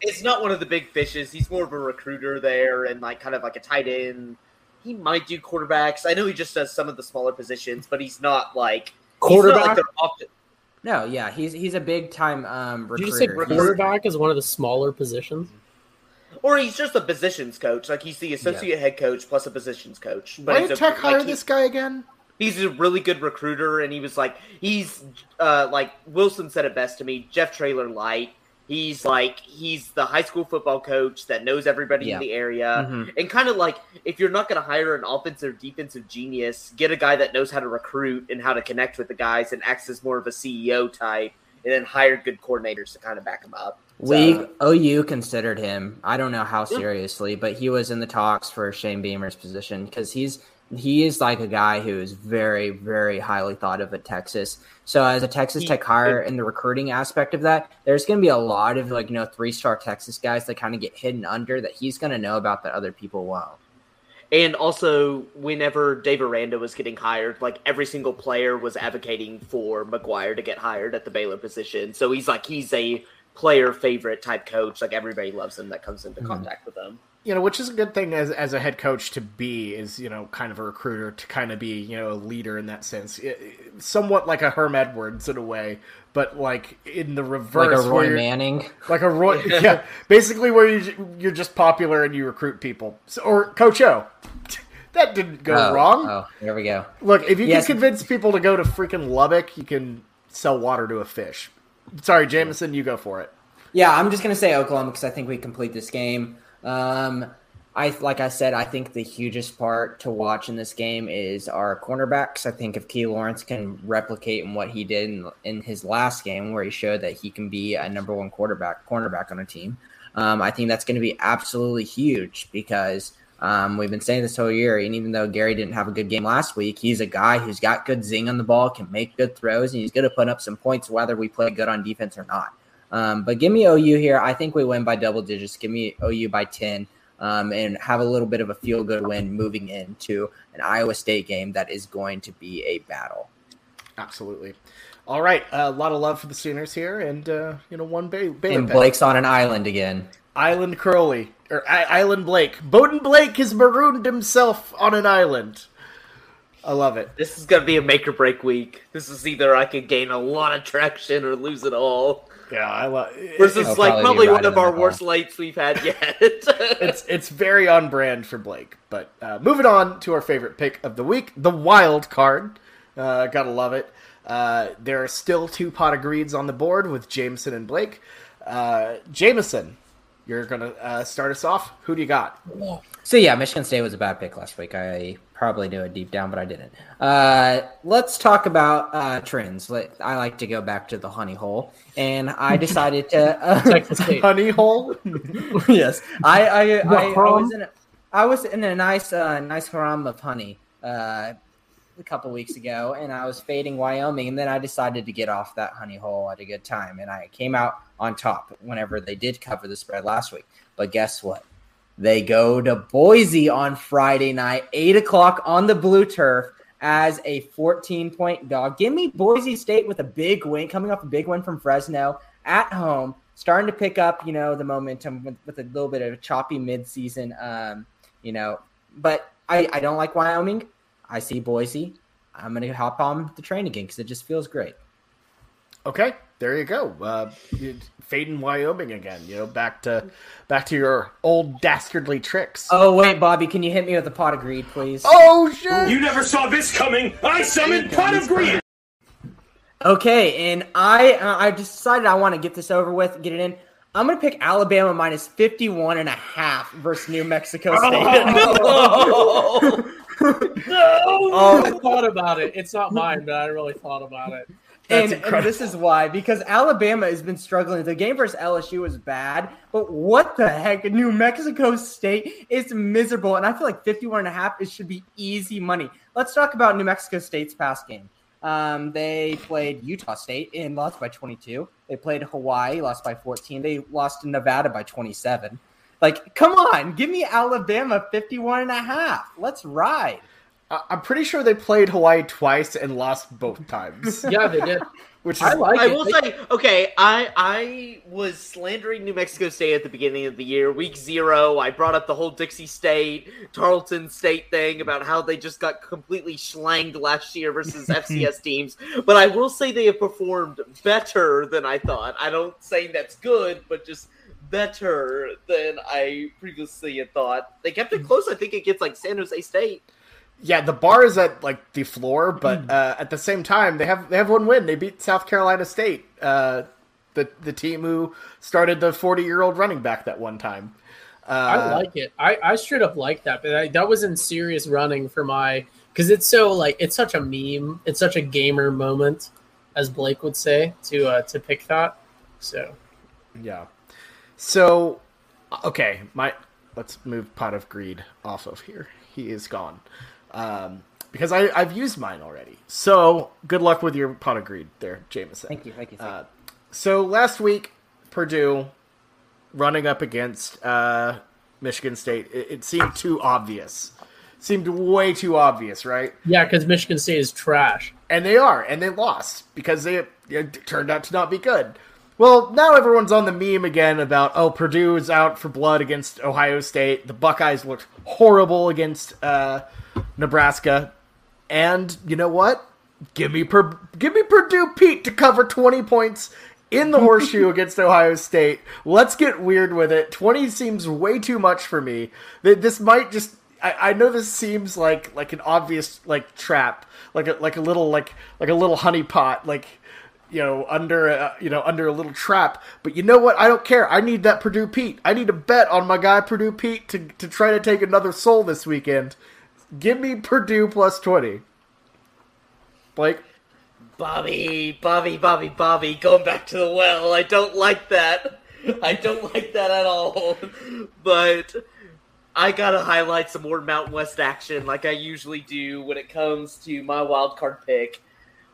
It's not one of the big fishes. He's more of a recruiter there, and like kind of like a tight end. He might do quarterbacks. I know he just does some of the smaller positions, but he's not like he's not Quarterback? like No, yeah, he's he's a big time um, Did you say quarterback is one of the smaller positions? Or he's just a positions coach. Like he's the associate head coach plus a positions coach. But Why did Tech hire this guy again? he's a really good recruiter and he was like he's uh like wilson said it best to me Jeff Traylor light he's like he's the high school football coach that knows everybody Yeah. in the area Mhm. and kind of like if you're not going to hire an offensive defensive genius get a guy that knows how to recruit and how to connect with the guys and acts as more of a ceo type and then hire good coordinators to kind of back him up We So- OU considered him. I don't know how hmm. seriously, but he was in the talks for Shane Beamer's position because he's he is like a guy who is very very highly thought of at Texas. So as a Texas Tech hire in the recruiting aspect of that, there's going to be a lot of like you know three star Texas guys that kind of get hidden under that he's going to know about that other people won't. And also, whenever Dave Aranda was getting hired, like every single player was advocating for McGuire to get hired at the Baylor position. So he's like he's a player favorite type coach. Like everybody loves him that comes into mm-hmm. contact with him. you know, which is a good thing as as a head coach to be is you know kind of a recruiter to kind of be you know a leader in that sense, I- I- somewhat like a Herm Edwards in a way, but like in the reverse, Like a Roy Manning. like a Roy, yeah. basically where you you're just popular and you recruit people, so, or Coach O. That didn't go Oh, wrong. Oh, there we go. Look, if you Yes. can convince people to go to freaking Lubbock, you can sell water to a fish. Sorry, Jameson, you go for it. Yeah, I'm just gonna say Oklahoma because I think we complete this game. Um, I like I said, I think the hugest part to watch in this game is our cornerbacks. I think if Key Lawrence can replicate in what he did in, in his last game, where he showed that he can be a number one quarterback cornerback on a team, um, I think that's going to be absolutely huge because um, we've been saying this whole year. And even though Gary didn't have a good game last week, he's a guy who's got good zing on the ball, can make good throws, and he's going to put up some points whether we play good on defense or not. Um, but give me OU here. I think we win by double digits. Give me OU by 10 um, and have a little bit of a feel good win moving into an Iowa State game that is going to be a battle. Absolutely. All right, a lot of love for the Sooners here, and uh, you know one Bay- Baylor And pick. Blake's on an island again. Island Crowley or I- Island Blake. Bowden Blake has marooned himself on an island. I love it. This is gonna be a make or break week. This is either I could gain a lot of traction or lose it all. Yeah, I love. Versus like probably probably right one of our worst lights we've had yet. it's it's very on brand for Blake. But uh, moving on to our favorite pick of the week, the wild card. Uh, gotta love it. Uh, there are still two pot of greeds on the board with Jameson and Blake. Uh, Jameson, you're gonna uh, start us off. Who do you got? So yeah, Michigan State was a bad pick last week. I probably knew it deep down, but I didn't. Uh, let's talk about uh, trends. Let, I like to go back to the honey hole, and I decided to. Uh, Texas State. Honey hole. yes, I I, I, I was in a, I was in a nice uh, nice haram of honey uh, a couple weeks ago, and I was fading Wyoming, and then I decided to get off that honey hole at a good time, and I came out on top whenever they did cover the spread last week. But guess what? They go to Boise on Friday night, eight o'clock on the blue turf as a 14 point dog. Give me Boise State with a big win, coming off a big win from Fresno at home, starting to pick up, you know, the momentum with, with a little bit of a choppy midseason, um, you know. But I, I don't like Wyoming. I see Boise. I'm going to hop on the train again because it just feels great. Okay, there you go. Uh, fading Wyoming again. You know, back to back to your old dastardly tricks. Oh wait, Bobby, can you hit me with a pot of greed, please? Oh shit! You never saw this coming. I summoned Pot of Greed. Okay, and I uh, I just decided I want to get this over with, get it in. I'm going to pick Alabama minus 51 and a half versus New Mexico State. Oh, I thought about it. It's not mine, but I really thought about it. and, and this is why because Alabama has been struggling. The game versus LSU was bad, but what the heck? New Mexico State is miserable, and I feel like 51 and a half it should be easy money. Let's talk about New Mexico State's past game. Um, they played Utah State and lost by 22. They played Hawaii, lost by 14. They lost to Nevada by 27. Like, come on, give me Alabama 51 and a half. Let's ride. I- I'm pretty sure they played Hawaii twice and lost both times. Yeah, they did. Which is I like I it. will say, okay, I I was slandering New Mexico State at the beginning of the year, week zero. I brought up the whole Dixie State, Tarleton State thing about how they just got completely slanged last year versus FCS teams. But I will say they have performed better than I thought. I don't say that's good, but just better than I previously had thought. They kept it close. I think it gets like San Jose State. yeah, the bar is at like the floor, but uh, at the same time, they have they have one win. They beat South Carolina State, uh, the the team who started the 40 year old running back that one time. Uh, I like it. I, I straight up like that, but I, that was in serious running for my because it's so like it's such a meme. It's such a gamer moment, as Blake would say to uh, to pick that. So Yeah. So, okay, my let's move pot of greed off of here. He is gone, um, because I I've used mine already. So good luck with your pot of greed there, Jameson. Thank you. Thank you. Thank you. Uh, so last week, Purdue running up against uh, Michigan State. It, it seemed too obvious. Seemed way too obvious, right? yeah, because Michigan State is trash. And they are, and they lost because they it turned out to not be good. Well, now everyone's on the meme again about oh Purdue is out for blood against Ohio State. The Buckeyes looked horrible against uh, Nebraska, and you know what? Give me per- give me Purdue Pete to cover twenty points in the horseshoe against Ohio State. Let's get weird with it. Twenty seems way too much for me. This might just. I, I know this seems like like an obvious like trap, like a like a little like like a little honey pot, like you know under a, you know under a little trap. But you know what? I don't care. I need that Purdue Pete. I need to bet on my guy Purdue Pete to to try to take another soul this weekend. Give me Purdue plus twenty. Blake. Bobby, Bobby, Bobby, Bobby, going back to the well. I don't like that. I don't like that at all. But I gotta highlight some more Mountain West action like I usually do when it comes to my wild card pick.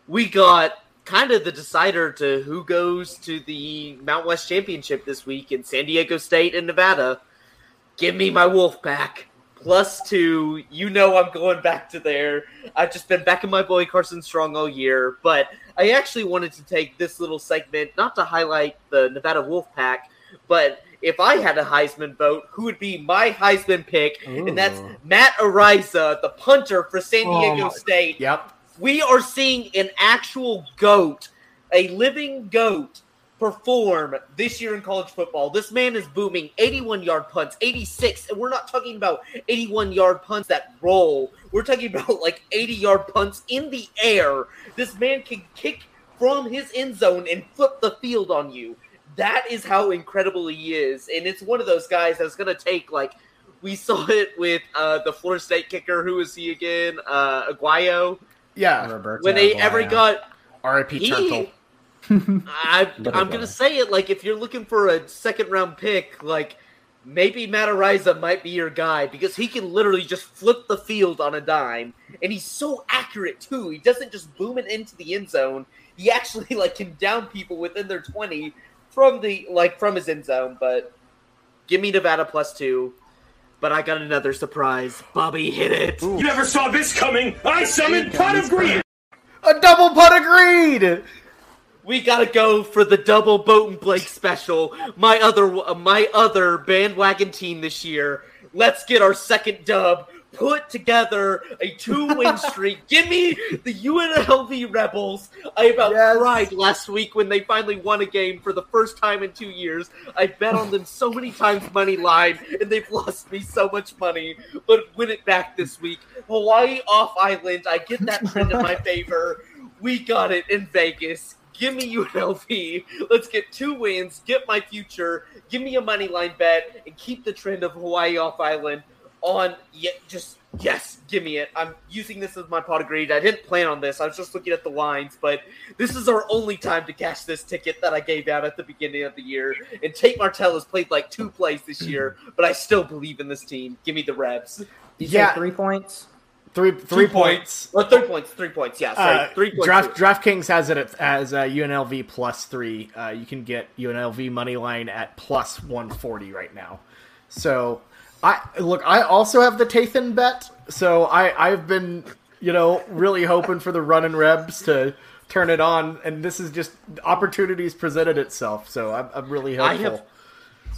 We got kind of the decider to who goes to the Mount West Championship this week in San Diego State and Nevada. Give me my wolf pack. Plus two. You know I'm going back to there. I've just been backing my boy Carson Strong all year, but I actually wanted to take this little segment not to highlight the Nevada Wolfpack, but if I had a Heisman vote, who would be my Heisman pick? And that's Matt Araiza, the punter for San Oh Diego my- State Yep. We are seeing an actual goat, a living goat, perform this year in college football. This man is booming 81 yard punts, 86, and we're not talking about 81 yard punts that roll. We're talking about like 80 yard punts in the air. This man can kick from his end zone and flip the field on you. That is how incredible he is, and it's one of those guys that's going to take like we saw it with uh, the Florida State kicker. Who is he again? Uh, Aguayo. Yeah. Roberto When they ever got R.I.P. He- Turtle. I, I'm gonna say it like if you're looking for a second round pick, like maybe Matt Araiza might be your guy because he can literally just flip the field on a dime, and he's so accurate too. He doesn't just boom it into the end zone. He actually like can down people within their twenty from the like from his end zone. But give me Nevada plus two. But I got another surprise. Bobby hit it. You never saw this coming. I summoned Pot of Greed. A double putt agreed. We gotta go for the double Boat and Blake special. My other, my other bandwagon team this year. Let's get our second dub. Put together a two-win streak. Give me the UNLV Rebels. I about Yes. cried last week when they finally won a game for the first time in two years. I bet on them so many times money line, and they've lost me so much money. But win it back this week. Hawaii off island. I get that trend in my favor. We got it in Vegas. Give me UNLV. Let's get two wins. Get my future. Give me a money line bet and keep the trend of Hawaii off island on. Yeah, just yes, give me it. I'm using this as my pot of greed. I didn't plan on this. I was just looking at the lines, but this is our only time to cash this ticket that I gave out at the beginning of the year. And Tate Martell has played like two plays this year, but I still believe in this team. Give me the Rebs. You Yeah. say three points? Three three Two points. Well, three points. Three points. Yeah, sorry. Uh, three points. Draft DraftKings has it as uh, UNLV plus three. Uh, you can get UNLV money line at plus one forty right now. So I look. I also have the Tathan bet. So I I've been you know really hoping for the running Rebs to turn it on, and this is just opportunities presented itself. So I'm, I'm really hopeful.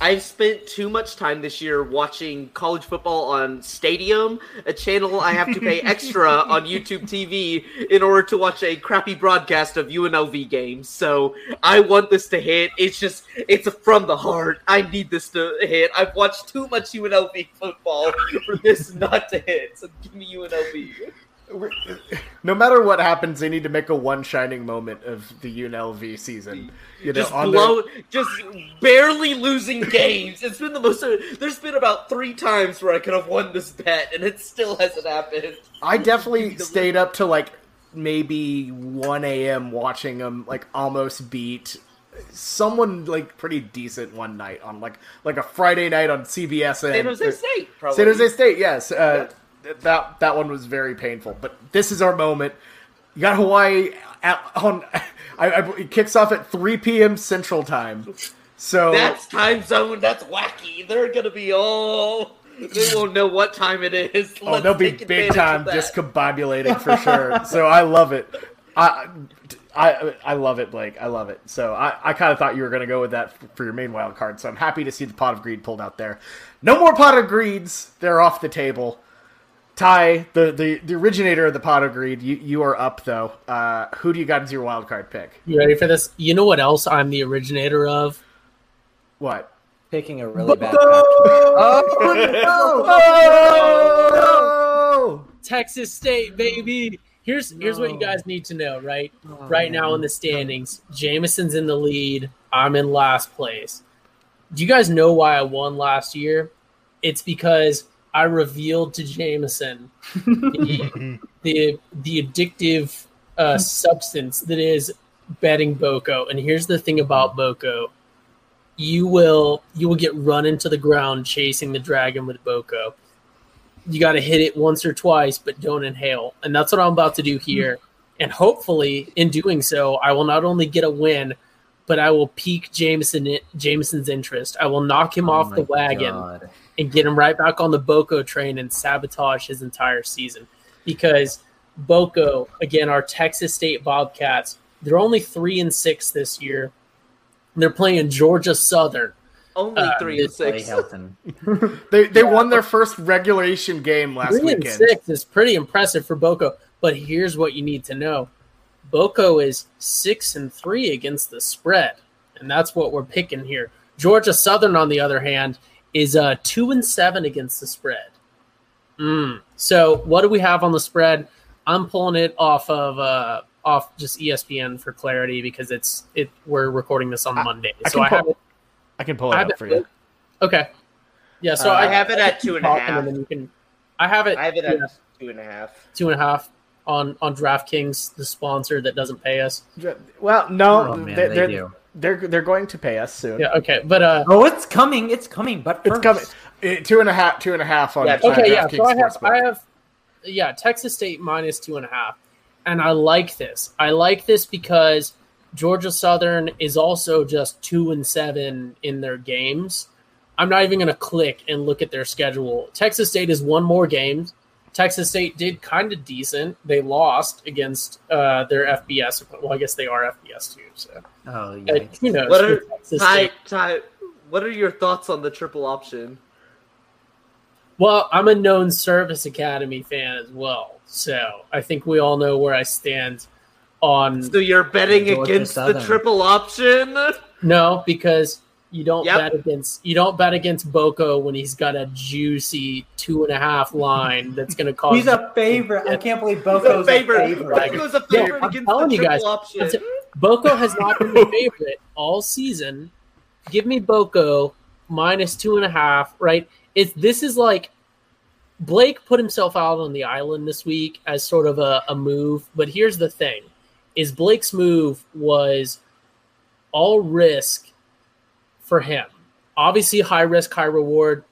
I've spent too much time this year watching college football on Stadium, a channel I have to pay extra on YouTube TV in order to watch a crappy broadcast of UNLV games. So I want this to hit. It's just it's from the heart. I need this to hit. I've watched too much UNLV football for this not to hit. So give me UNLV. No matter what happens, they need to make a one shining moment of the UNLV season. You know, just on their- just barely losing games. It's been the most. There's been about three times where I could have won this bet, and it still hasn't happened. I definitely stayed up to like maybe 1 a.m. watching them like almost beat someone like pretty decent one night on like like a Friday night on CBS and San Jose State, probably. San Jose State, yes. Uh, th- that that one was very painful, but this is our moment. You got Hawaii at, on. I, I, it kicks off at 3 p.m. Central Time. So That's time zone. That's wacky. They're gonna be all. They won't know what time it is. Oh, Let's they'll be big time discombobulating for sure. so I love it. I, I I love it, Blake. I love it. So I, I kind of thought you were going to go with that for your main wild card. So I'm happy to see the pot of greed pulled out there. No more pot of greeds. They're off the table. Ty, the, the, the originator of the pot of greed, you, you are up though. Uh, who do you got as your wild card pick? You ready for this? You know what else I'm the originator of? What? Picking a really bad patch. Oh! Texas State, baby. Here's here's what you guys need to know, right? right now in the standings, Jameson's in the lead. I'm in last place. Do you guys know why I won last year? It's because I revealed to Jameson the the, the addictive uh, substance that is betting Boko. And here's the thing about Boko: you will you will get run into the ground chasing the dragon with Boko. You got to hit it once or twice, but don't inhale. And that's what I'm about to do here. And hopefully, in doing so, I will not only get a win, but I will pique Jameson Jameson's interest. I will knock him Oh off the wagon God. And get him right back on the Boko train and sabotage his entire season. Because Boko, again, our Texas State Bobcats, they're only three and six this year. They're playing Georgia Southern. Only Uh, three and six. Helton. They, they won their first regulation game last Three and weekend. six is pretty impressive for Boko. But here's what you need to know: Boko is six and three against the spread, and that's what we're picking here. Georgia Southern, on the other hand, is uh, two and seven against the spread. Mm. So what do we have on the spread? I'm pulling it off of uh, off just ESPN for clarity because it's it. We're recording this on I- Monday, I so can I pull- have it. I can pull it up it for you. Okay. Yeah, so Uh, I, I have it at two and a talk, half. then you can. I have it. I have it yeah at two and a half. two and a half on on DraftKings, the sponsor that doesn't pay us. Well, no, Oh, man, they're, they they're, do. They're they're going to pay us soon. Yeah, okay, but uh, Oh, it's coming! It's coming! But It's first, coming. Uh, two and a half, two and a half on. Yeah, okay, yeah. So I have Sportsbook. I have yeah Texas State minus two and a half, and I like this. I like this because Georgia Southern is also just two and seven in their games. I'm not even going to click and look at their schedule. Texas State has won more games. Texas State did kind of decent. They lost against uh, their FBS. Well, I guess they are FBS too. So Oh, uh, who knows? What are Texas Ty, State. Ty? What are your thoughts on the triple option? Well, I'm a known Service Academy fan as well, so I think we all know where I stand on. So you're betting Georgia against the triple option? No, because you don't Yep. bet against you don't bet against Boko when he's got a juicy two and a half line that's going to cause. He's a favorite. I can't believe The Boko's favorite. a favorite. Boko's a Yeah, favorite I'm against telling the you triple guys, option. That's. Boko has not been the favorite all season. Give me Boko minus two and a half. Right? It's this is like Blake put himself out on the island this week as sort of a, a move. But here's the thing: is Blake's move was all risk for him. Obviously, high risk, high reward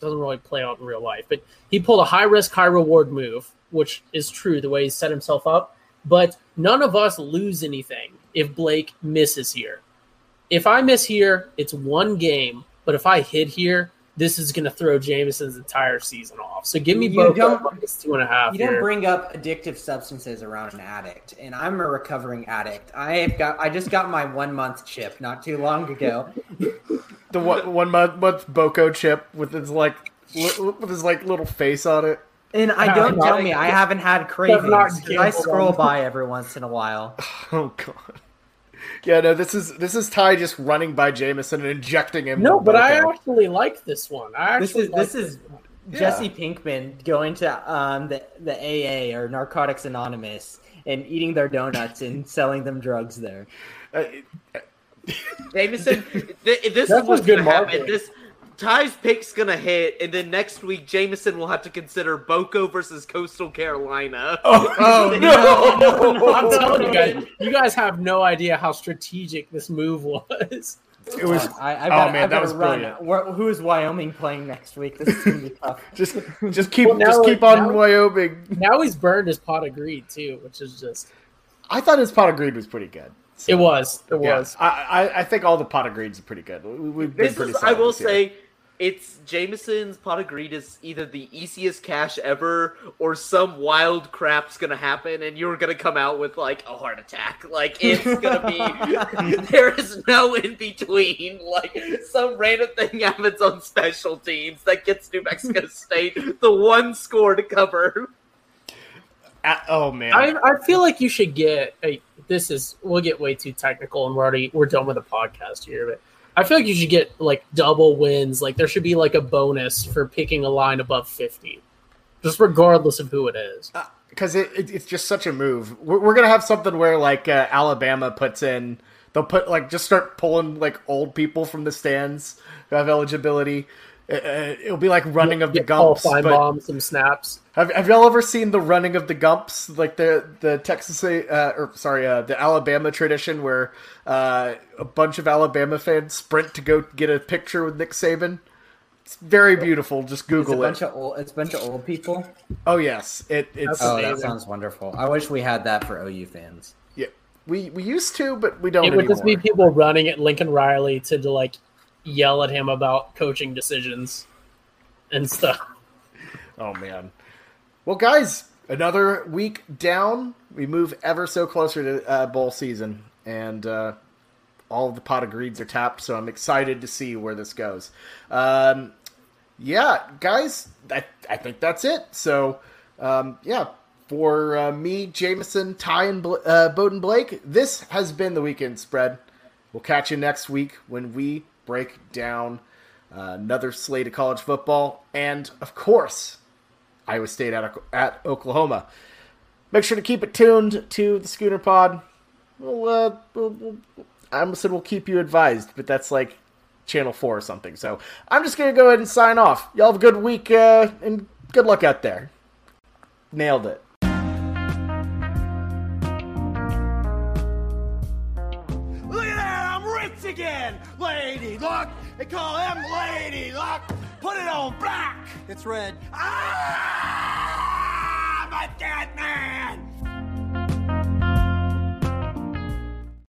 doesn't really play out in real life, but he pulled a high risk, high reward move, which is true the way he set himself up. But none of us lose anything if Blake misses here. If I miss here, it's one game. But if I hit here, this is going to throw Jameson's entire season off. So give me You both don't- minus two and a half. You don't bring up addictive substances around an addict, and I'm a recovering addict. I have got. I just got my one month chip not too long ago. The one, one month, month Boko chip with his like li- with his like little face on it. And I don't I tell me I haven't had cravings. not 'cause I scroll by every once in a while. Oh god. Yeah, no, this is this is Ty just running by Jameson and injecting him. No, but I Boko. actually like this one. I This is like this is one. Jesse Pinkman going to um, the the AA or Narcotics Anonymous and eating their donuts and selling them drugs there. Uh, Jameson, th- this That is was what's good gonna happen. This Ty's pick's gonna hit, and then next week Jameson will have to consider Boko versus Coastal Carolina. oh, oh no! I'm telling you guys, you guys have no idea how strategic this move was. It was oh, I, I oh, got, man, I that was run. brilliant. Where, who is Wyoming playing next week? This is gonna be tough. just just keep Well, now just it- keep on now- Wyoming. Now he's burned his pot of greed too, which is just I thought his pot of greed was pretty good. So, it was. It yeah, was. I, I I think all the pot of greeds are pretty good. We, we've been This pretty. is, I will this say, it's Jameson's pot of greed is either the easiest cash ever, or some wild crap's gonna happen, and you're gonna come out with like a heart attack. Like it's gonna be, there is no in between. Like some random thing happens on special teams that gets New Mexico State the one score to cover. Oh man, I, I feel like you should get a. This is we'll get way too technical, and we're already we're done with the podcast here. But I feel like you should get like double wins. Like there should be like a bonus for picking a line above fifty, just regardless of who it is. because it, it, it's just such a move. We're, we're gonna have something where like uh, Alabama puts in, they'll put like just start pulling like old people from the stands who have eligibility. Uh, uh, it'll be like running of the Get Paul Gumps. But Finebaum some snaps. have, have y'all ever seen the running of the Gumps, like the the Texas uh, or sorry, uh, the Alabama tradition where uh, a bunch of Alabama fans sprint to go get a picture with Nick Saban? It's very beautiful. Just It's a Google bunch it. of old. It's a bunch of old people. Oh yes, it, it's That's Oh, that sounds wonderful. I wish we had that for OU fans. yeah. We we used to, but we don't It would anymore. just be people running at Lincoln Riley to, to like yell at him about coaching decisions and stuff. Oh man. Well, guys, another week down. We move ever so closer to uh, bowl season, and uh, all the pot of greeds are tapped. So I'm excited to see where this goes. Um, yeah, guys, I, I think that's it. So um, yeah, for uh, me, Jameson, Ty, and Bl- uh, Bowden Blake, this has been the weekend spread. We'll catch you next week when we break down uh, another slate of college football, and of course, Iowa State at, at Oklahoma. Make sure to keep it tuned to the Schooner Pod. We'll, uh, we'll, we'll, I almost said we'll keep you advised, but that's like Channel 4 or something. So I'm just going to go ahead and sign off. Y'all have a good week, uh, and good luck out there. Nailed it. Lady Luck! They call him Lady Luck! Put it on black! It's red. Ah! I'm a dead man!